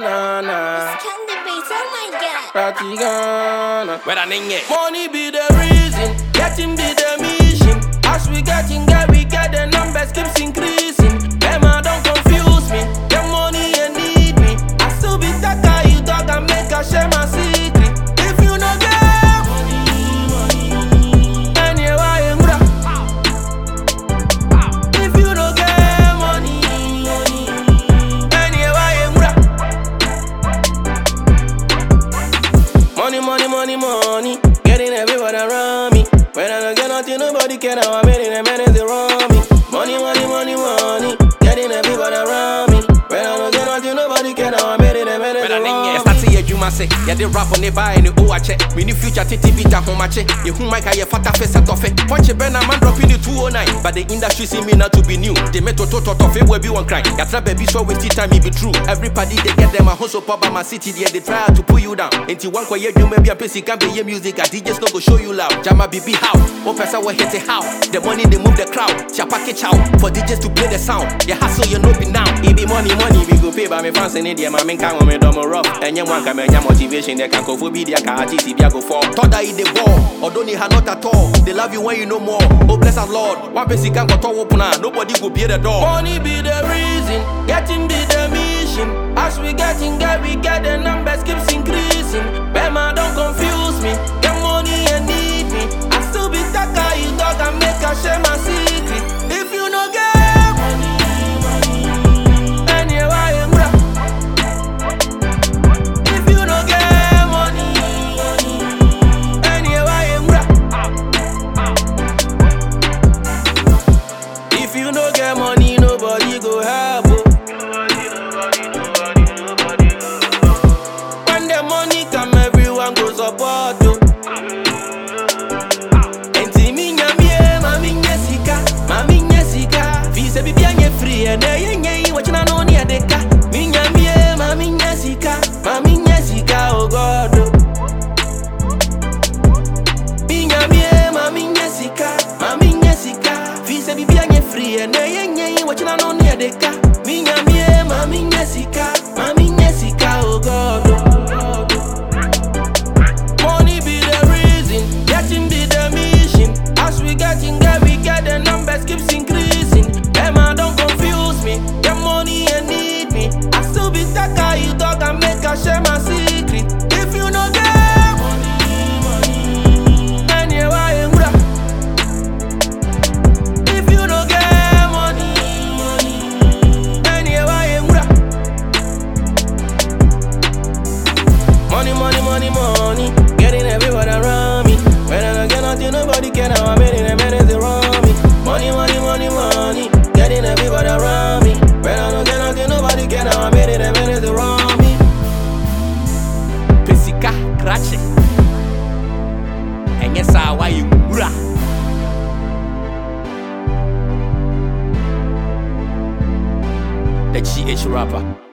na na. Candy beats, oh my god. Pratigana. Where I name Money be the reason, getting be the Money, money, money. Getting everybody around me. When I don't get nothing, nobody care. Now I'm in a minute, they wrong me. Money, money, money. To adwuma se yɛde rap ne baa ne o akyɛ mene future tete bi gya homakye yɛhu mic a yɛfata fɛ sɛ tɔfe pɔnkye bɛ na man drɔpe ne 209 but the industry see me not to be new. De me toto tɔtɔfe bua bi wɔn kran yɛtra baabi so waste time be true. Everybody they get them ahoso pɔ ba my city. Deɛ they try to pull you down. Enti wankɔyɛ adwuma bi a pɛ sika bɛyɛ music. A DJs no go show you loud jama bibi how? Wopɛ sɛ wɔhete how? The money they move the crowd. Tia package how for DJs to play the sound. Yɛ hustle you know be now. Be money money we go pay by me fans ne deɛ ma menka ho me dɔm rough. Ɛnyɛ mo anka manya motivation they dɛ kankɔfo bi deɛ ka artist bi ago fall thought that it the ball although ni ha not at all. They love you when you know more. Oh bless us lord. One pɛ sika nkɔtɔ wo pona nobody go pay the door. Money be the reason, getting be the mission. As we getting get, we get the numbers keeps yenye free ede yenye iwe chana noni ya deka minyambie eh, mami nyesika. Mami nyesika oh ogodo minyambie eh, mami nyesika. Mami nyesika. Vise bibi yenye free ede yenye iwe chana noni ya deka minyambie eh, mami nyesika. Mami nyesika oh ogodo Money, money, money, money. Getting everybody around me. When I don't get nothing, nobody care. Now I'm in a minute, they wrong me. Money, money, money, money. Getting everybody around me. When I don't get nothing, nobody care. Now I'm in a minute, they wrong me. pɛ sika krakye ɛnyɛ saa woayɛ wura the gh rapper